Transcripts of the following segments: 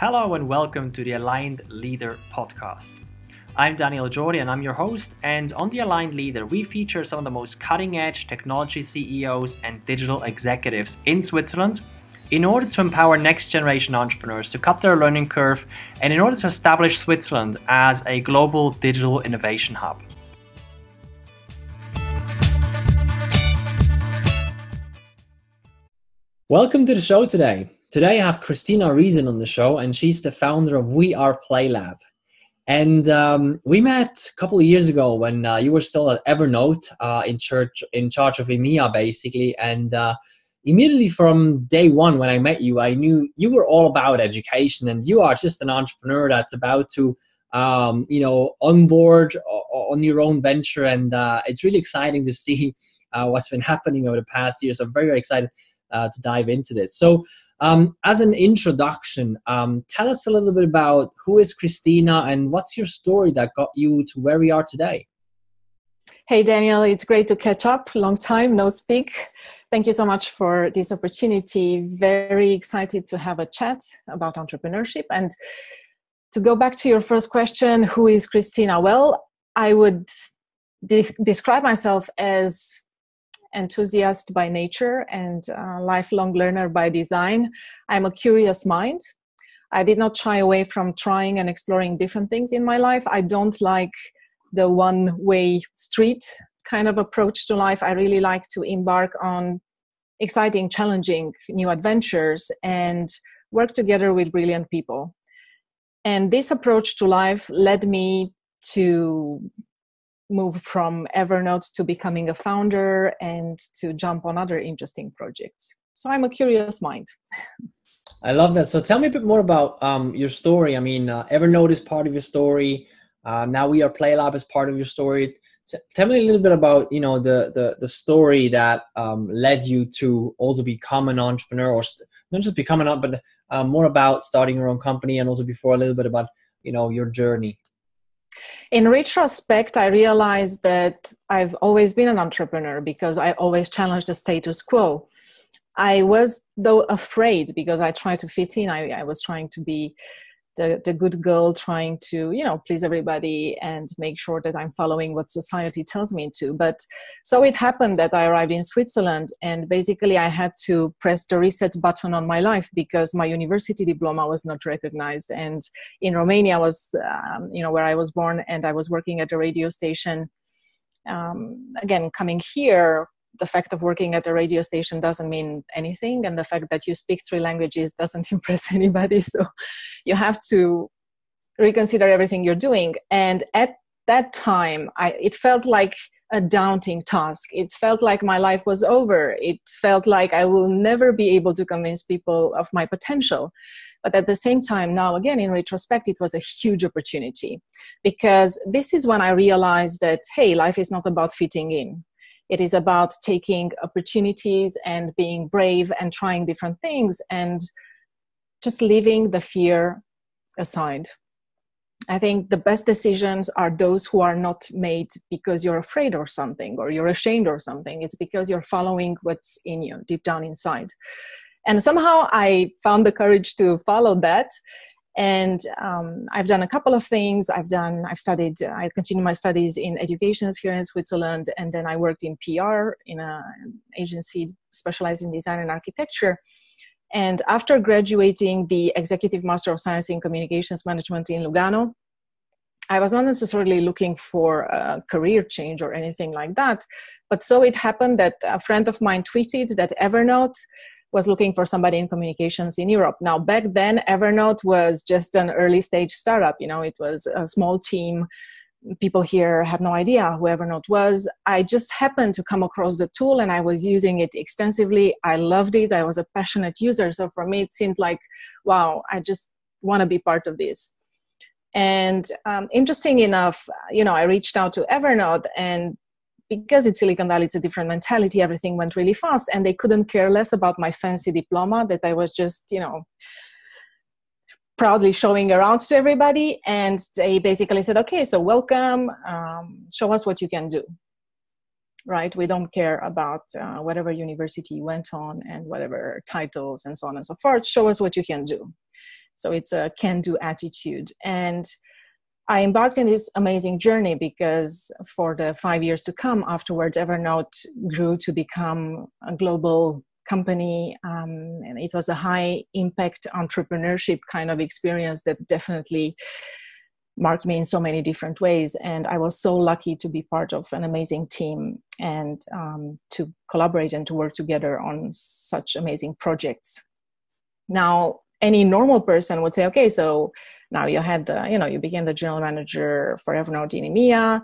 Hello and welcome to the Aligned Leader podcast. I'm Daniel Jordi and I'm your host. And on the Aligned Leader, we feature some of the most cutting edge technology CEOs and digital executives in Switzerland in order to empower next generation entrepreneurs to cut their learning curve and in order to establish Switzerland as a global digital innovation hub. Welcome to the show today. Today I have Cristina Riesen on the show, and she's the founder of We Are Play Lab. And um, we met a couple of years ago when uh, you were still at Evernote uh, in church, in charge of EMEA, basically. And uh, immediately from day one, when I met you, I knew you were all about education, and you are just an entrepreneur that's about to, um, you know, onboard on your own venture. And uh, it's really exciting to see uh, what's been happening over the past years. I'm very, very excited uh, to dive into this. So um, as an introduction, um, tell us a little bit about who is Cristina and what's your story that got you to where we are today. Hey, Daniel, it's great to catch up. Long time no speak. Thank you so much for this opportunity. Very excited to have a chat about entrepreneurship. And to go back to your first question, who is Cristina? Well, I would de- describe myself as enthusiast by nature and uh, lifelong learner by design. I'm a curious mind. I did not shy away from trying and exploring different things in my life. I don't like the one way street kind of approach to life. I really like to embark on exciting, challenging new adventures and work together with brilliant people. And this approach to life led me to move from Evernote to becoming a founder and to jump on other interesting projects. So I'm a curious mind. I love that. So tell me a bit more about um, your story. I mean, uh, Evernote is part of your story. Uh, now we are PlayLab is part of your story. T- tell me a little bit about you know the the, the story that um, led you to also become an entrepreneur, or st- not just become an, entrepreneur but uh, more about starting your own company, and also before a little bit about you know your journey in retrospect, I realized that I've always been an entrepreneur because I always challenged the status quo. I was, though, afraid because I tried to fit in. I, I was trying to be the, the good girl trying to you know please everybody and make sure that i'm following what society tells me to. But so it happened that i arrived in switzerland and basically i had to press the reset button on my life because my university diploma was not recognized. And in romania I was um, you know where i was born and i was working at a radio station um, again coming here the fact of working at a radio station doesn't mean anything and the fact that you speak three languages doesn't impress anybody. So you have to reconsider everything you're doing. And at that time I, it felt like a daunting task. It felt like my life was over. It felt like i will never be able to convince people of my potential. But at the same time now again in retrospect it was a huge opportunity. Because this is when i realized that hey life is not about fitting in it is about taking opportunities and being brave and trying different things and just leaving the fear aside. I think the best decisions are those who are not made because you're afraid or something or you're ashamed or something. It's because you're following what's in you deep down inside. And somehow I found the courage to follow that and um, i've done a couple of things i've done i've studied i continued my studies in education here in switzerland and then i worked in pr in an agency specialized in design and architecture and after graduating the executive master of science in communications management in lugano I was not necessarily looking for a career change or anything like that. But so it happened that a friend of mine tweeted that Evernote was looking for somebody in communications in Europe. Now, back then, Evernote was just an early stage startup. You know, it was a small team. People here have no idea who Evernote was. I just happened to come across the tool and I was using it extensively. I loved it. I was a passionate user. So for me, it seemed like, wow, I just want to be part of this. And um, interesting enough, you know, I reached out to Evernote and because it's Silicon Valley, it's a different mentality. Everything went really fast, and they couldn't care less about my fancy diploma that I was just, you know, proudly showing around to everybody. And they basically said, "Okay, so welcome. Um, show us what you can do." Right? We don't care about uh, whatever university you went on and whatever titles and so on and so forth. Show us what you can do. So it's a can do attitude. And I embarked in this amazing journey because for the five years to come afterwards, Evernote grew to become a global company. Um, and it was a high impact entrepreneurship kind of experience that definitely marked me in so many different ways. And I was so lucky to be part of an amazing team and um, to collaborate and to work together on such amazing projects. Now, any normal person would say, okay, so now you had the, you know, you became the general manager for Evernote in EMEA.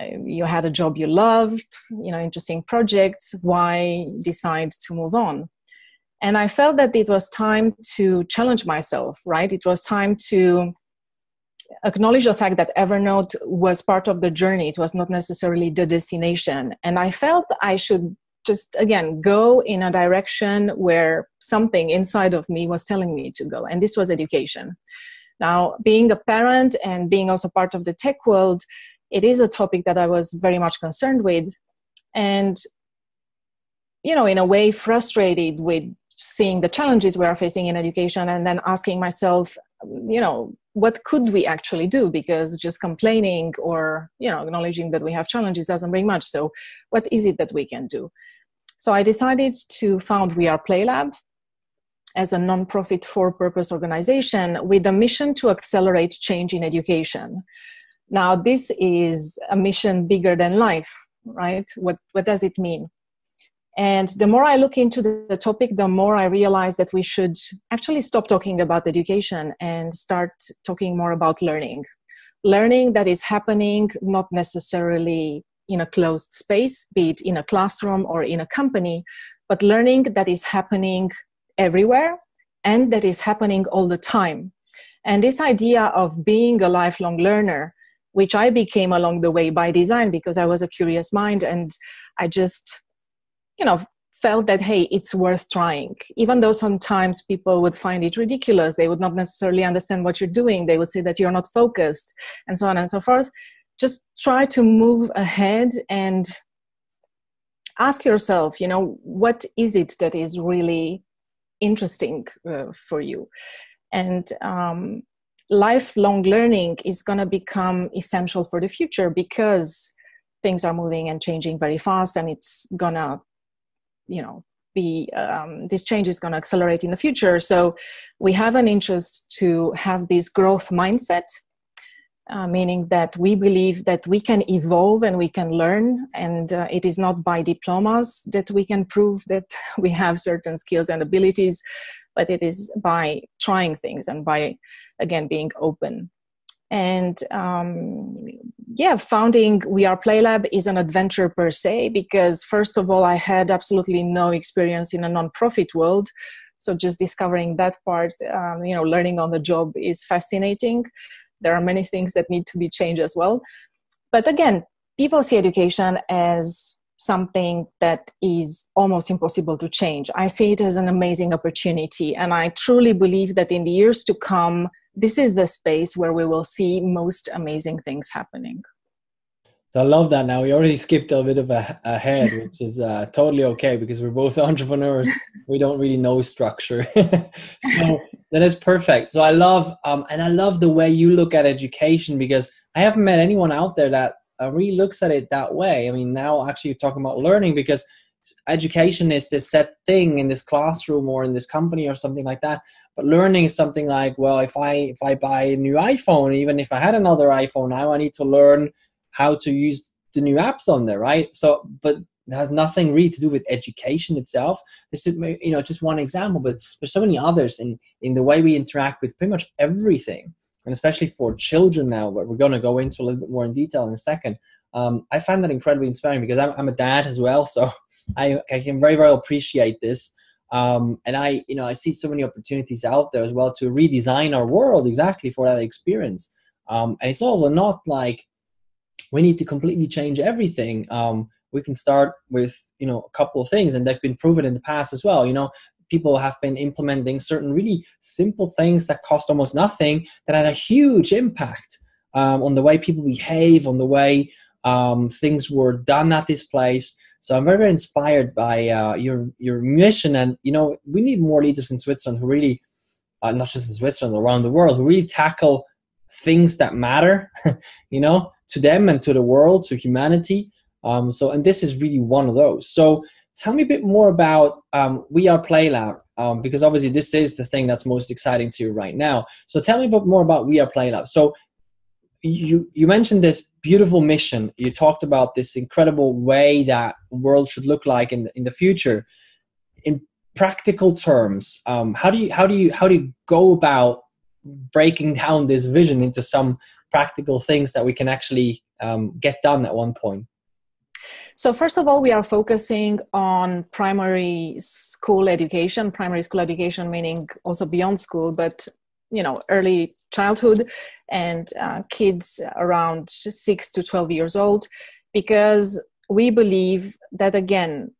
Uh, you had a job you loved, you know, interesting projects. Why decide to move on? And I felt that it was time to challenge myself, right? It was time to acknowledge the fact that Evernote was part of the journey. It was not necessarily the destination. And I felt I should just, again, go in a direction where something inside of me was telling me to go. And this was education. Now, being a parent and being also part of the tech world, it is a topic that I was very much concerned with. And, you know, in a way, frustrated with seeing the challenges we are facing in education and then asking myself, you know, what could we actually do? Because just complaining or, you know, acknowledging that we have challenges doesn't bring much. So, what is it that we can do? So, I decided to found We Are Play Lab as a nonprofit for purpose organization with a mission to accelerate change in education. Now, this is a mission bigger than life, right? What, what does it mean? And the more I look into the topic, the more I realize that we should actually stop talking about education and start talking more about learning. Learning that is happening not necessarily in a closed space, be it in a classroom or in a company, but learning that is happening everywhere and that is happening all the time. And this idea of being a lifelong learner, which I became along the way by design because I was a curious mind and I just, you know, felt that, hey, it's worth trying. Even though sometimes people would find it ridiculous, they would not necessarily understand what you're doing, they would say that you're not focused, and so on and so forth. Just try to move ahead and ask yourself, you know, what is it that is really interesting uh, for you. And um, lifelong learning is going to become essential for the future because things are moving and changing very fast and it's going to you know be um, this change is going to accelerate in the future. So we have an interest to have this growth mindset uh, meaning that we believe that we can evolve and we can learn and uh, it is not by diplomas that we can prove that we have certain skills and abilities but it is by trying things and by again being open. And um, yeah founding we are playlab is an adventure per se because first of all i had absolutely no experience in a non-profit world. So just discovering that part um, you know learning on the job is fascinating there are many things that need to be changed as well. But again people see education as something that is almost impossible to change. I see it as an amazing opportunity and i truly believe that in the years to come this is the space where we will see most amazing things happening so I love that. Now we already skipped a bit of a, ahead, which is uh, totally okay because we're both entrepreneurs. we don't really know structure, so that is perfect. So I love, um, and I love the way you look at education because I haven't met anyone out there that uh, really looks at it that way. I mean, now actually you're talking about learning because education is this set thing in this classroom or in this company or something like that but learning is something like well if i if i buy a new iphone even if i had another iphone now i need to learn how to use the new apps on there, right? So, but has nothing really to do with education itself. This is, you know, just one example, but there's so many others in in the way we interact with pretty much everything, and especially for children now. But we're going to go into a little bit more in detail in a second. Um, I find that incredibly inspiring because I'm, I'm a dad as well, so I, I can very very appreciate this. Um, and I, you know, I see so many opportunities out there as well to redesign our world exactly for that experience. Um, and it's also not like we need to completely change everything um, we can start with you know a couple of things and they've been proven in the past as well you know. People have been implementing certain really simple things that cost almost nothing that had a huge impact um, on the way people behave on the way um, things were done at this place. So i'm very very inspired by uh, your your mission and you know we need more leaders in switzerland who really uh, not just in Switzerland, around the world, who really tackle things that matter, you know, to them and to the world, to humanity. Um, so, and this is really one of those. So, tell me a bit more about um, We Are Play Lab, um, because obviously this is the thing that's most exciting to you right now. So, tell me a bit more about We Are Play Lab. So, you you mentioned this beautiful mission. You talked about this incredible way that world should look like in the, in the future. In practical terms, um, how do you how do you how do you go about breaking down this vision into some practical things that we can actually um, get done at one point? So, first of all, we are focusing on primary school education, primary school education meaning also beyond school, but you know, early childhood and uh, kids around 6 to 12 years old, because we believe that again,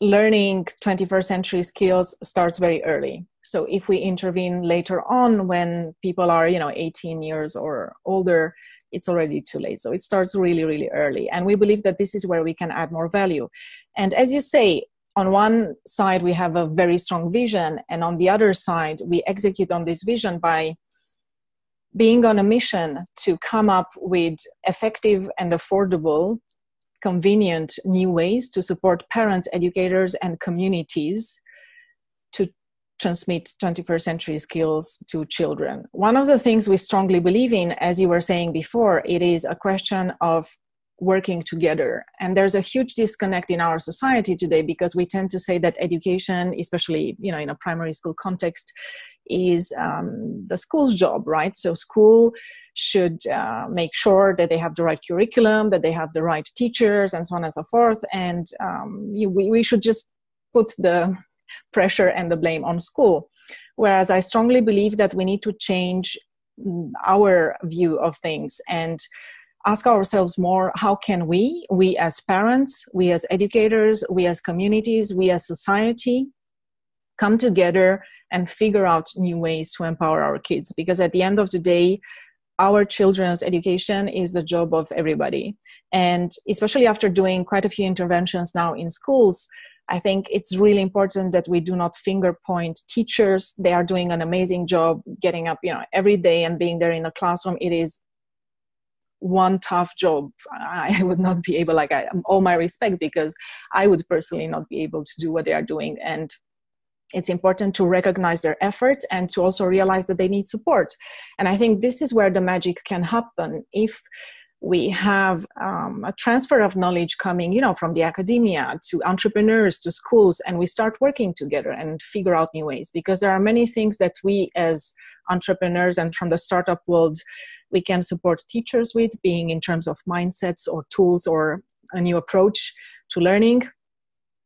learning 21st century skills starts very early. So if we intervene later on when people are you know 18 years or older it's already too late. So it starts really really early. And we believe that this is where we can add more value. And as you say on one side we have a very strong vision and on the other side we execute on this vision by being on a mission to come up with effective and affordable convenient new ways to support parents educators and communities to transmit 21st century skills to children. One of the things we strongly believe in, as you were saying before, it is a question of working together. And there's a huge disconnect in our society today because we tend to say that education, especially you know in a primary school context, is um, the school's job, right? So school should uh, make sure that they have the right curriculum, that they have the right teachers, and so on and so forth. And um, you, we, we should just put the pressure and the blame on school. Whereas I strongly believe that we need to change our view of things and ask ourselves more how can we, we as parents, we as educators, we as communities, we as society, come together and figure out new ways to empower our kids? Because at the end of the day, our children's education is the job of everybody. And especially after doing quite a few interventions now in schools, I think it's really important that we do not finger point teachers. They are doing an amazing job getting up, you know, every day and being there in the classroom. It is one tough job. I would not be able, like, I, all my respect, because I would personally not be able to do what they are doing. And it's important to recognize their effort and to also realize that they need support. And I think this is where the magic can happen. If we have um, a transfer of knowledge coming you know from the academia to entrepreneurs to schools and we start working together and figure out new ways because there are many things that we as entrepreneurs and from the startup world we can support teachers with being in terms of mindsets or tools or a new approach to learning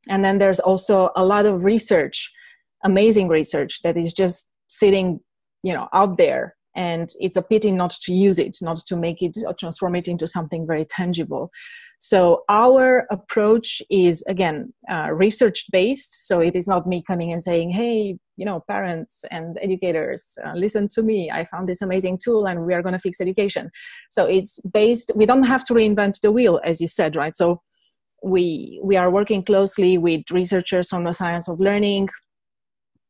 and then there's also a lot of research amazing research that is just sitting you know out there. And it's a pity not to use it not to make it or transform it into something very tangible. So our approach is again uh, research based so it is not me coming and saying hey you know parents and educators uh, listen to me. I found this amazing tool and we are going to fix education. So it's based we don't have to reinvent the wheel as you said right? So we we are working closely with researchers on the science of learning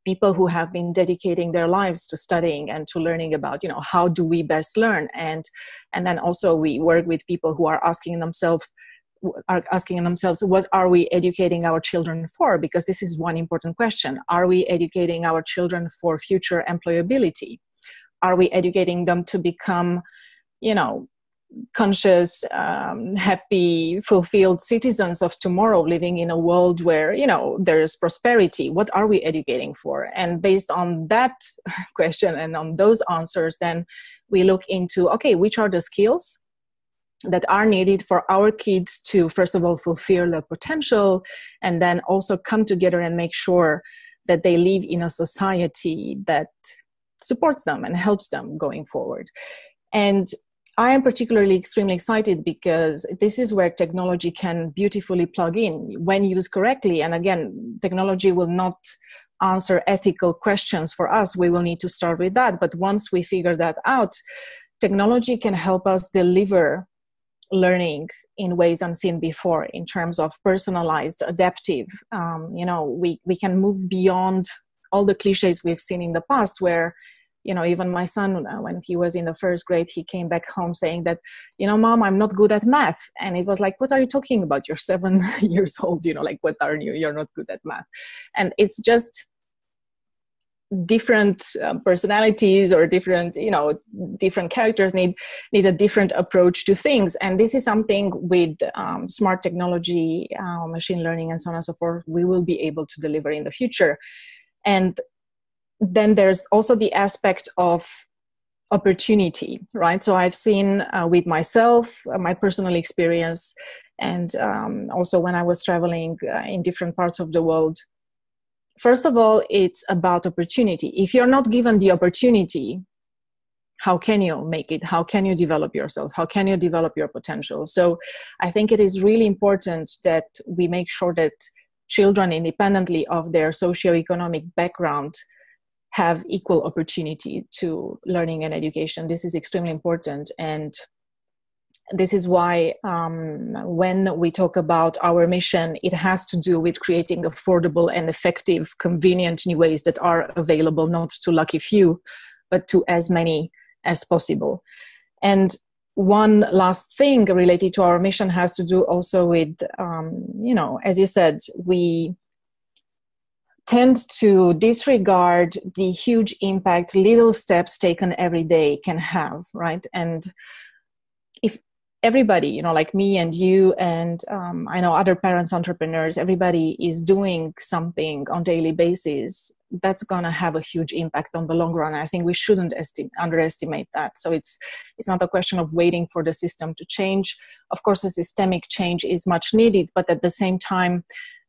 people who have been dedicating their lives to studying and to learning about you know how do we best learn? And and then also we work with people who are asking themselves are asking themselves what are we educating our children for? Because this is one important question. Are we educating our children for future employability? Are we educating them to become you know conscious um, happy fulfilled citizens of tomorrow living in a world where you know there's prosperity. What are we educating for? And based on that question and on those answers then we look into okay which are the skills that are needed for our kids to first of all fulfill their potential and then also come together and make sure that they live in a society that supports them and helps them going forward. And I am particularly extremely excited because this is where technology can beautifully plug in when used correctly. And again, technology will not answer ethical questions for us. We will need to start with that. But once we figure that out, technology can help us deliver learning in ways unseen before in terms of personalized adaptive um, you know we, we can move beyond all the cliches we've seen in the past where you know even my son uh, when he was in the first grade he came back home saying that you know mom i'm not good at math. And it was like what are you talking about? You're seven years old you know like what are you? You're not good at math. And it's just different um, personalities or different you know different characters need need a different approach to things. And this is something with um, smart technology uh, machine learning and so on and so forth we will be able to deliver in the future. And then there's also the aspect of opportunity right? So i've seen uh, with myself uh, my personal experience and um, also when i was traveling uh, in different parts of the world. First of all it's about opportunity. If you're not given the opportunity how can you make it? How can you develop yourself? How can you develop your potential? So i think it is really important that we make sure that children independently of their socioeconomic background have equal opportunity to learning and education. This is extremely important. And this is why um, when we talk about our mission, it has to do with creating affordable and effective, convenient new ways that are available not to lucky few, but to as many as possible. And one last thing related to our mission has to do also with, um, you know, as you said, we tend to disregard the huge impact little steps taken every day can have right? And if everybody you know like me and you and um, i know other parents entrepreneurs everybody is doing something on daily basis that's to have a huge impact on the long run. I think we shouldn't esti- underestimate that. So it's it's not a question of waiting for the system to change. Of course a systemic change is much needed but at the same time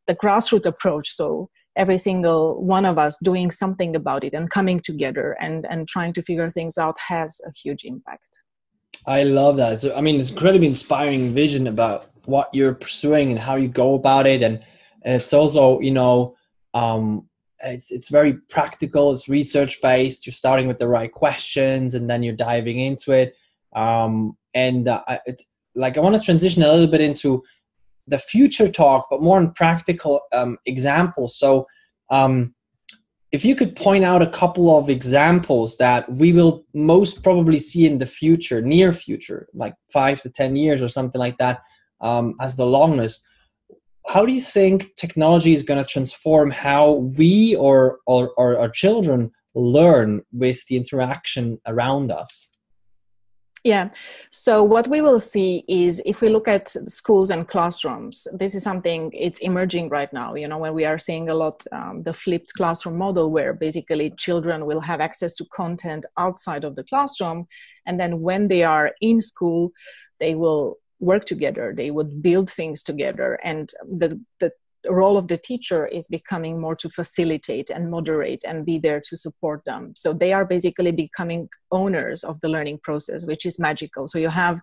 the grassroots approach so every single one of us doing something about it and coming together and and trying to figure things out has a huge impact. I love that. So, i mean it's incredibly inspiring vision about what you're pursuing and how you go about it. And, it's also you know um, it's it's very practical it's research based you're starting with the right questions and then you're diving into it. Um, and uh, it, like i want to transition a little bit into the future talk, but more on practical um, examples. So, um, if you could point out a couple of examples that we will most probably see in the future, near future, like five to 10 years or something like that, um, as the longest, how do you think technology is going to transform how we or, or, or our children learn with the interaction around us? Yeah. So what we will see is if we look at schools and classrooms, this is something it's emerging right now. You know, when we are seeing a lot um, the flipped classroom model, where basically children will have access to content outside of the classroom, and then when they are in school, they will work together. They would build things together, and the the role of the teacher is becoming more to facilitate and moderate and be there to support them. So they are basically becoming owners of the learning process which is magical. So you have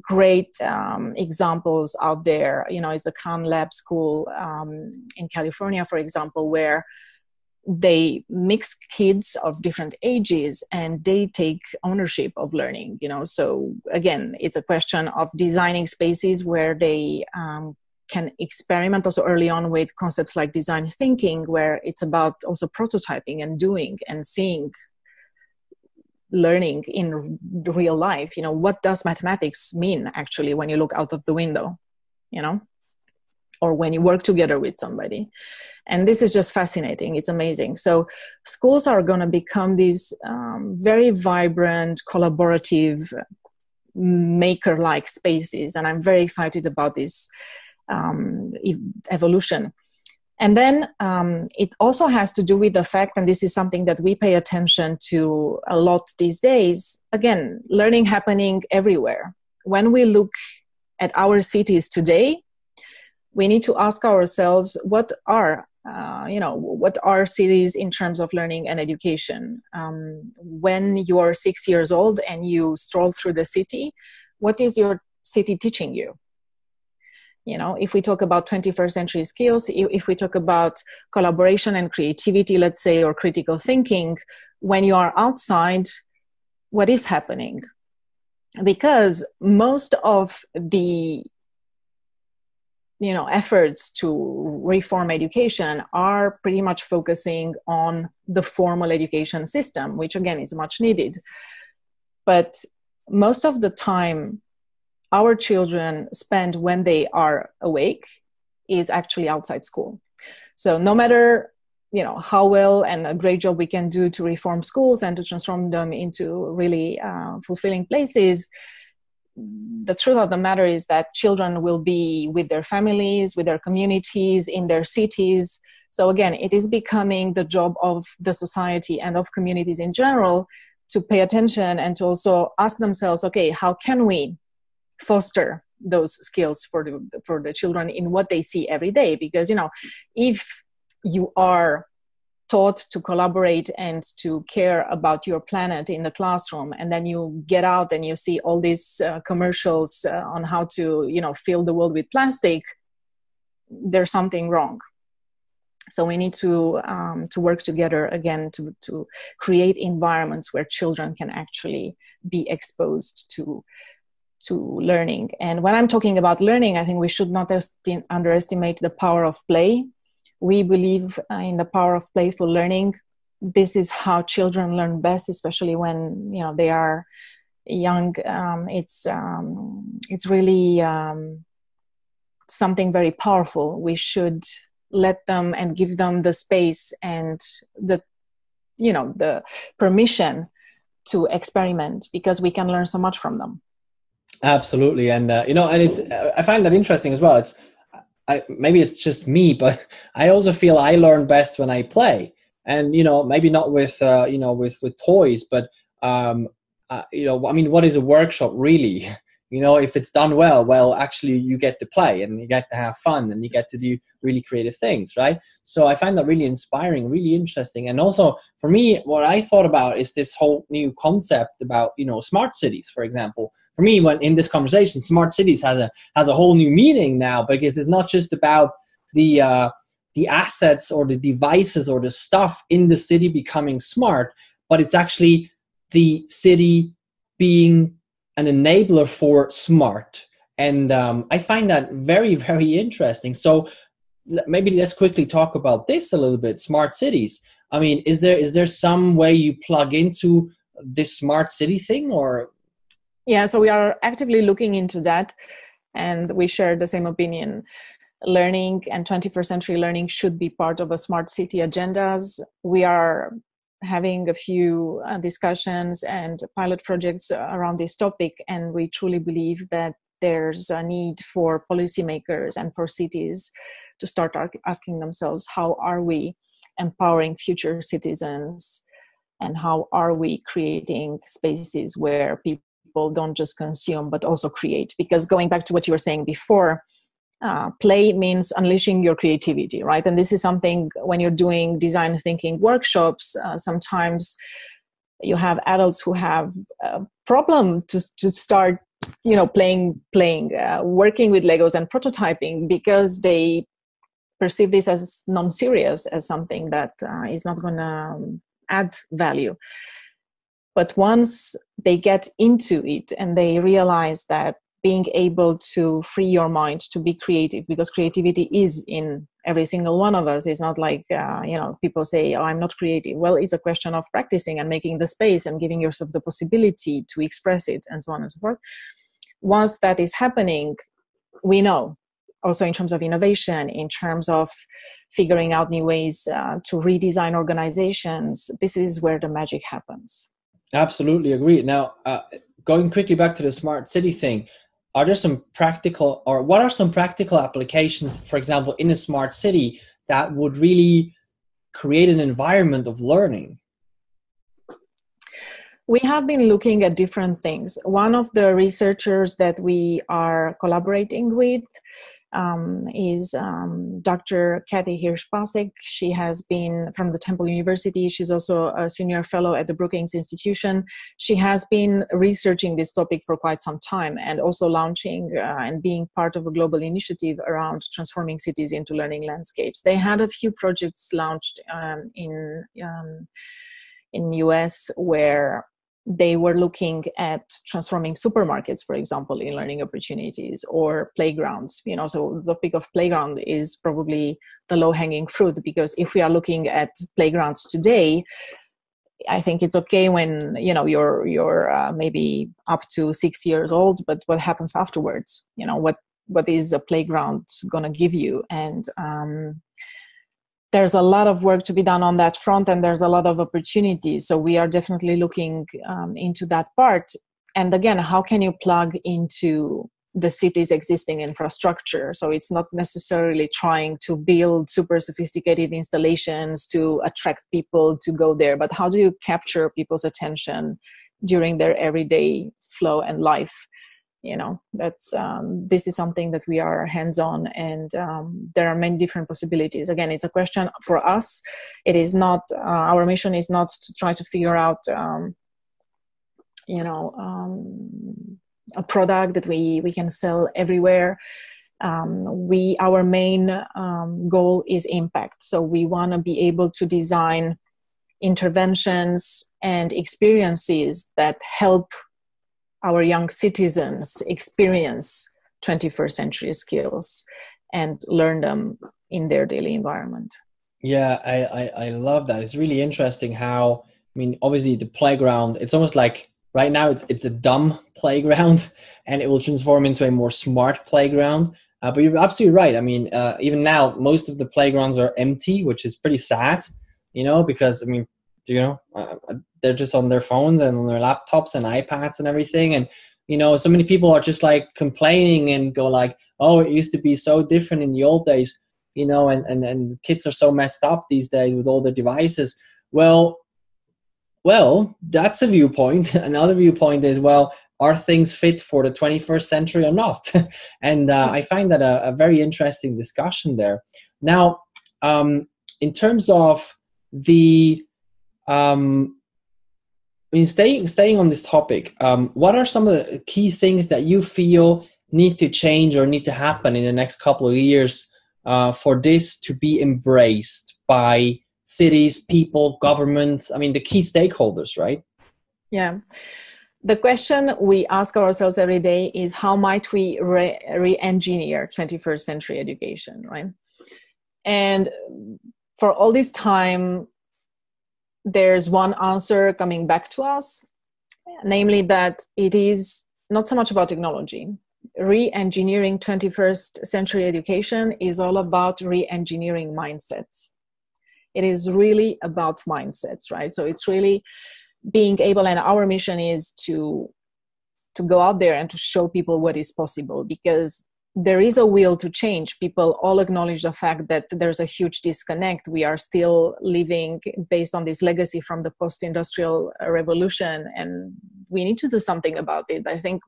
great um, examples out there. You know is the khan lab school um, in california for example where they mix kids of different ages and they take ownership of learning you know. So again it's a question of designing spaces where they um, can experiment also early on with concepts like design thinking where it's about also prototyping and doing and seeing learning in real life you know what does mathematics mean actually when you look out of the window you know or when you work together with somebody. And this is just fascinating. It's amazing. So schools are going to become these um, very vibrant collaborative maker like spaces. And i'm very excited about this um, evolution. And then um, it also has to do with the fact, and this is something that we pay attention to a lot these days again, learning happening everywhere. When we look at our cities today, we need to ask ourselves what are uh, you know what are cities in terms of learning and education um, when you are six years old and you stroll through the city what is your city teaching you you know if we talk about 21st century skills if we talk about collaboration and creativity let's say or critical thinking when you are outside what is happening? Because most of the you know efforts to reform education are pretty much focusing on the formal education system which again is much needed. But most of the time our children spend when they are awake is actually outside school so no matter you know how well and a great job we can do to reform schools and to transform them into really uh, fulfilling places the truth of the matter is that children will be with their families, with their communities, in their cities. So, again, it is becoming the job of the society and of communities in general to pay attention and to also ask themselves okay, how can we foster those skills for the, for the children in what they see every day? Because, you know, if you are taught to collaborate and to care about your planet in the classroom and then you get out and you see all these uh, commercials uh, on how to you know fill the world with plastic there's something wrong so we need to um, to work together again to to create environments where children can actually be exposed to to learning. And when i'm talking about learning i think we should not esti- underestimate the power of play. We believe uh, in the power of playful learning. This is how children learn best especially when you know they are young. Um, it's um, it's really um, something very powerful. We should let them and give them the space and the you know the permission to experiment because we can learn so much from them absolutely and uh, you know and it's i find that interesting as well it's I, maybe it's just me, but I also feel I learn best when I play. And you know, maybe not with uh, you know with with toys, but um, uh, you know, I mean, what is a workshop really? you know if it's done well well actually you get to play and you get to have fun and you get to do really creative things right? So i find that really inspiring really interesting. And also for me what i thought about is this whole new concept about you know smart cities for example. For me when in this conversation smart cities has a has a whole new meaning now because it's not just about the uh, the assets or the devices or the stuff in the city becoming smart but it's actually the city being an enabler for smart. And um, i find that very very interesting. So maybe let's quickly talk about this a little bit smart cities. I mean is there is there some way you plug into this smart city thing or? Yeah so we are actively looking into that and we share the same opinion. Learning and 21st century learning should be part of a smart city agendas. We are having a few uh, discussions and pilot projects around this topic and we truly believe that there's a need for policymakers and for cities to start asking themselves how are we empowering future citizens? And how are we creating spaces where people don't just consume but also create? Because going back to what you were saying before uh, play means unleashing your creativity right? And this is something when you're doing design thinking workshops uh, sometimes you have adults who have a problem to, to start you know playing playing uh, working with legos and prototyping because they perceive this as non-serious as something that uh, is not going to um, add value. But once they get into it and they realize that being able to free your mind to be creative because creativity is in every single one of us. It's not like uh, you know people say oh i'm not creative. Well it's a question of practicing and making the space and giving yourself the possibility to express it and so on and so forth. Once that is happening we know also in terms of innovation in terms of figuring out new ways uh, to redesign organizations this is where the magic happens. Absolutely agree. Now uh, going quickly back to the smart city thing are there some practical or what are some practical applications for example in a smart city that would really create an environment of learning? We have been looking at different things. One of the researchers that we are collaborating with um, is um, Dr. Kathy Hirsh-Pasek. She has been from the Temple University. She's also a senior fellow at the Brookings Institution. She has been researching this topic for quite some time and also launching uh, and being part of a global initiative around transforming cities into learning landscapes. They had a few projects launched um, in um, in US where they were looking at transforming supermarkets for example in learning opportunities or playgrounds you know so the topic of playground is probably the low hanging fruit because if we are looking at playgrounds today I think it's okay when you know you're you're uh, maybe up to six years old, but what happens afterwards? You know what what is a playground going to give you? And um, there's a lot of work to be done on that front, and there's a lot of opportunities. So we are definitely looking um, into that part. And again, how can you plug into the city's existing infrastructure. So it's not necessarily trying to build super sophisticated installations to attract people to go there, but how do you capture people's attention during their everyday flow and life? You know, that's um, this is something that we are hands on, and um, there are many different possibilities. Again, it's a question for us. It is not uh, our mission is not to try to figure out, um, you know um, a product that we we can sell everywhere um, we our main um, goal is impact so we want to be able to design interventions and experiences that help our young citizens experience 21st century skills and learn them in their daily environment yeah I, I i love that it's really interesting how i mean obviously the playground it's almost like Right now, it's, it's a dumb playground, and it will transform into a more smart playground. Uh, but you're absolutely right. I mean, uh, even now, most of the playgrounds are empty, which is pretty sad. You know, because I mean, you know, uh, they're just on their phones and on their laptops and iPads and everything, and you know, so many people are just like complaining and go like, "Oh, it used to be so different in the old days." You know, and and and kids are so messed up these days with all the devices. Well, well, that's a viewpoint. Another viewpoint is, well, are things fit for the 21st century or not? and uh, I find that a, a, very interesting discussion there. Now, um, in terms of the, um, I mean, staying staying on this topic, um, what are some of the key things that you feel need to change or need to happen in the next couple of years uh, for this to be embraced by cities, people, governments, I mean, the key stakeholders, right? Yeah. The question we ask ourselves every day is how might we re engineer 21st century education, right? And for all this time, there's one answer coming back to us, namely that it is not so much about technology. Re engineering 21st century education is all about re engineering mindsets. It is really about mindsets right? So it's really being able and our mission is to to go out there and to show people what is possible because there is a will to change. People all acknowledge the fact that there's a huge disconnect. We are still living based on this legacy from the post-industrial revolution and we need to do something about it. I think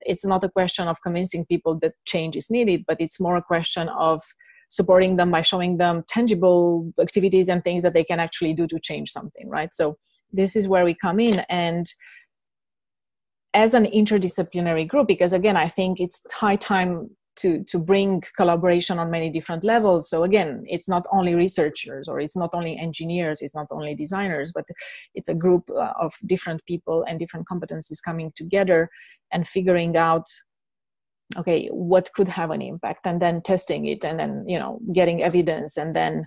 it's not a question of convincing people that change is needed but it's more a question of supporting them by showing them tangible activities and things that they can actually do to change something right? So this is where we come in and as an interdisciplinary group because again i think it's high time to to bring collaboration on many different levels. So again it's not only researchers or it's not only engineers it's not only designers but it's a group uh, of different people and different competencies coming together and figuring out okay what could have an impact and then testing it and then you know getting evidence and then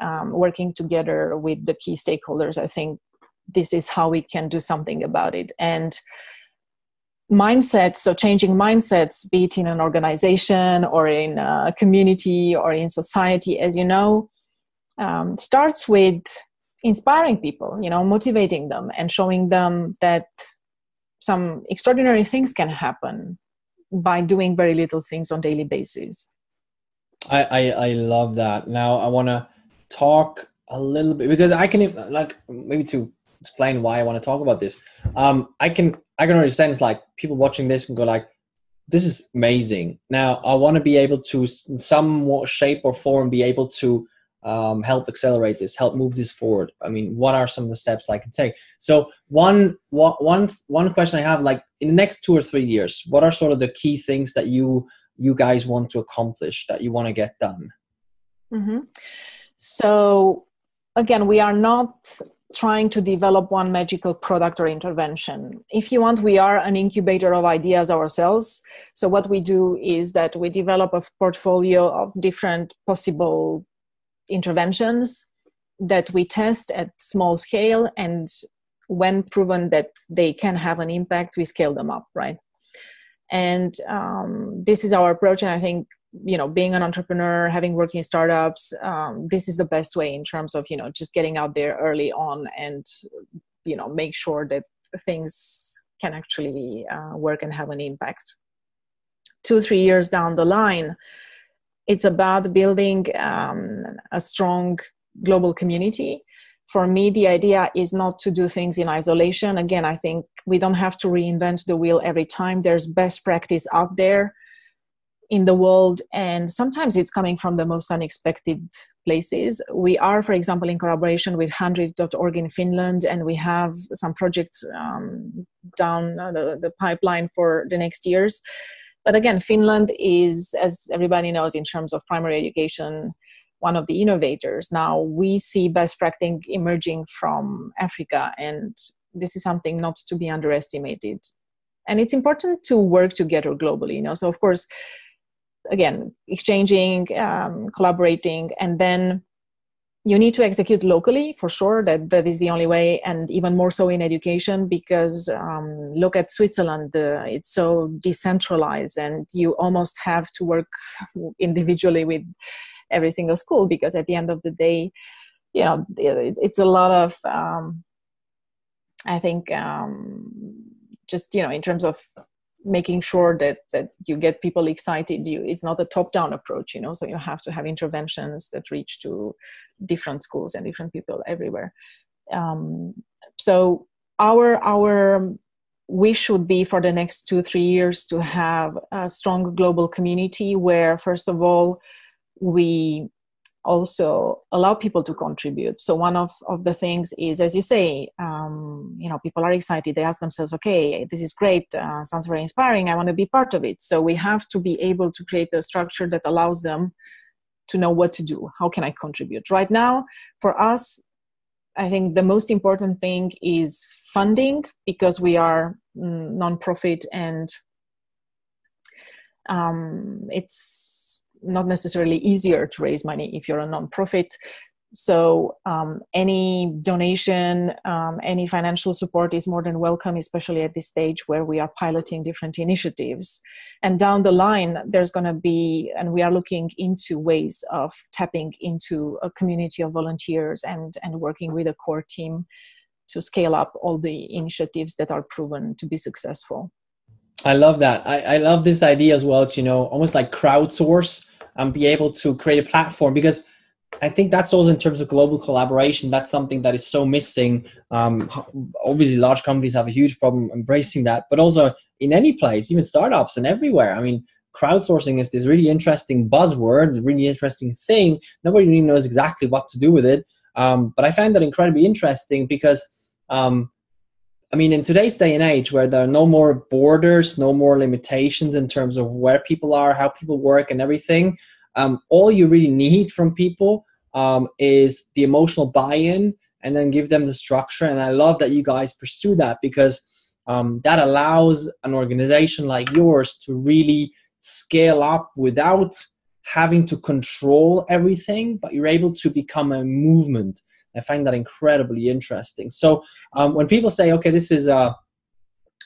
um, working together with the key stakeholders. I think this is how we can do something about it. And mindsets so changing mindsets be it in an organization or in a community or in society as you know um, starts with inspiring people you know motivating them and showing them that some extraordinary things can happen by doing very little things on daily basis. I i, I love that. Now i want to talk a little bit because i can like maybe to explain why i want to talk about this. Um i can i can understand it's like people watching this can go like this is amazing now i want to be able to in some shape or form be able to um, help accelerate this, help move this forward? I mean, what are some of the steps I can take? So one, one, one question I have, like in the next two or three years, what are sort of the key things that you you guys want to accomplish that you want to get done? Mm-hmm. So again, we are not trying to develop one magical product or intervention. If you want, we are an incubator of ideas ourselves. So, what we do is that we develop a portfolio of different possible interventions that we test at small scale. And when proven that they can have an impact, we scale them up, right? And um, this is our approach. And I think you know being an entrepreneur having worked in startups um, this is the best way in terms of you know just getting out there early on and you know make sure that things can actually uh, work and have an impact. Two three years down the line it's about building um, a strong global community. For me the idea is not to do things in isolation. Again i think we don't have to reinvent the wheel every time. There's best practice out there in the world and sometimes it's coming from the most unexpected places. We are for example in collaboration with HundrED.org in finland and we have some projects um, down uh, the, the pipeline for the next years. But again finland is as everybody knows in terms of primary education one of the innovators. Now we see best practice emerging from africa and this is something not to be underestimated. And it's important to work together globally you know? So of course again exchanging um, collaborating and then you need to execute locally for sure. That that is the only way and even more so in education because um, look at switzerland uh, it's so decentralized and you almost have to work individually with every single school because at the end of the day you know it, it's a lot of um, i think um, just you know in terms of making sure that that you get people excited you it's not a top down approach you know so you have to have interventions that reach to different schools and different people everywhere. Um, so our our wish would be for the next two three years to have a strong global community where first of all we also allow people to contribute. So one of, of the things is as you say um, you know people are excited. They ask themselves okay this is great uh, sounds very inspiring i want to be part of it. So we have to be able to create a structure that allows them to know what to do. How can i contribute? Right now for us i think the most important thing is funding because we are mm, non-profit and um, it's not necessarily easier to raise money if you're a nonprofit. So um, any donation, um, any financial support is more than welcome, especially at this stage where we are piloting different initiatives. And down the line, there's going to be, and we are looking into ways of tapping into a community of volunteers and and working with a core team to scale up all the initiatives that are proven to be successful. I love that. I, I love this idea as well. To, you know, almost like crowdsource and be able to create a platform because I think that's also in terms of global collaboration. That's something that is so missing. Um, obviously, large companies have a huge problem embracing that, but also in any place, even startups and everywhere. I mean, crowdsourcing is this really interesting buzzword, really interesting thing. Nobody really knows exactly what to do with it. Um, but I find that incredibly interesting because um, I mean, in today's day and age where there are no more borders, no more limitations in terms of where people are, how people work, and everything, um, all you really need from people um, is the emotional buy in and then give them the structure. And I love that you guys pursue that because um, that allows an organization like yours to really scale up without having to control everything, but you're able to become a movement I find that incredibly interesting. So um, when people say, okay, this is uh,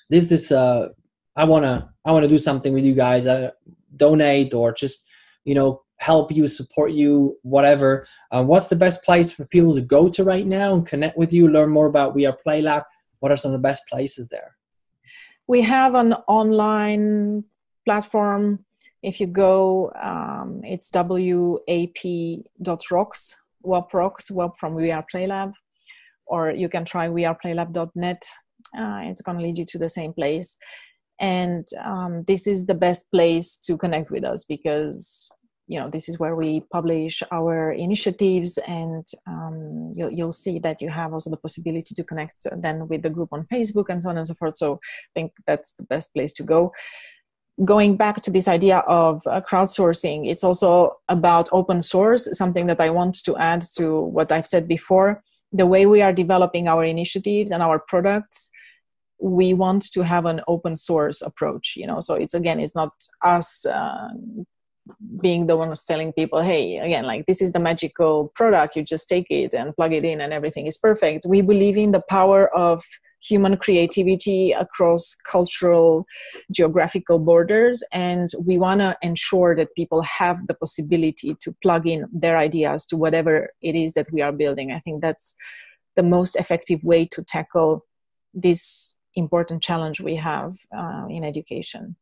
this this uh, I wanna I wanna do something with you guys, uh, donate or just you know help you, support you, whatever. Uh, what's the best place for people to go to right now and connect with you, learn more about We Are Play Lab? What are some of the best places there? We have an online platform. If you go, um, it's wap.rocks WAP Rocks, Web from We Are Play Lab, or you can try weareplaylab.net. Uh, it's going to lead you to the same place. And um, this is the best place to connect with us because you know this is where we publish our initiatives and um, you'll, you'll, see that you have also the possibility to connect then with the group on facebook and so on and so forth so i think that's the best place to go going back to this idea of uh, crowdsourcing, it's also about open source, something that I want to add to what I've said before. the way we are developing our initiatives and our products we want to have an open source approach you know so it's again it's not us uh, being the ones telling people hey again like this is the magical product you just take it and plug it in and everything is perfect we believe in the power of human creativity across cultural geographical borders and we want to ensure that people have the possibility to plug in their ideas to whatever it is that we are building i think that's the most effective way to tackle this important challenge we have uh, in education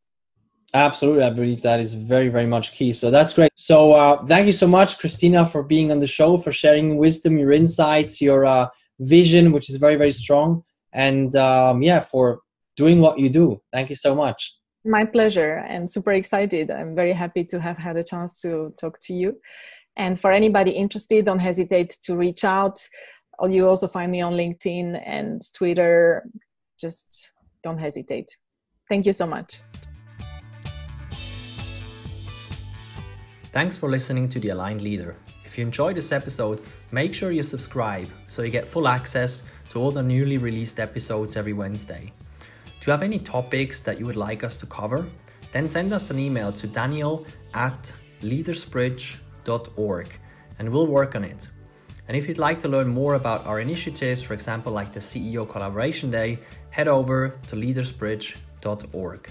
Absolutely, I believe that is very, very much key. So that's great. So uh, thank you so much, Cristina, for being on the show, for sharing wisdom, your insights, your uh, vision, which is very, very strong, and um, yeah, for doing what you do. Thank you so much. My pleasure, and super excited. I'm very happy to have had a chance to talk to you. And for anybody interested, don't hesitate to reach out. You also find me on LinkedIn and Twitter. Just don't hesitate. Thank you so much. Thanks for listening to The Aligned Leader. If you enjoyed this episode, make sure you subscribe so you get full access to all the newly released episodes every Wednesday. Do you have any topics that you would like us to cover? Then send us an email to daniel at leadersbridge.org and we'll work on it. And if you'd like to learn more about our initiatives, for example, like the CEO Collaboration Day, head over to leadersbridge.org.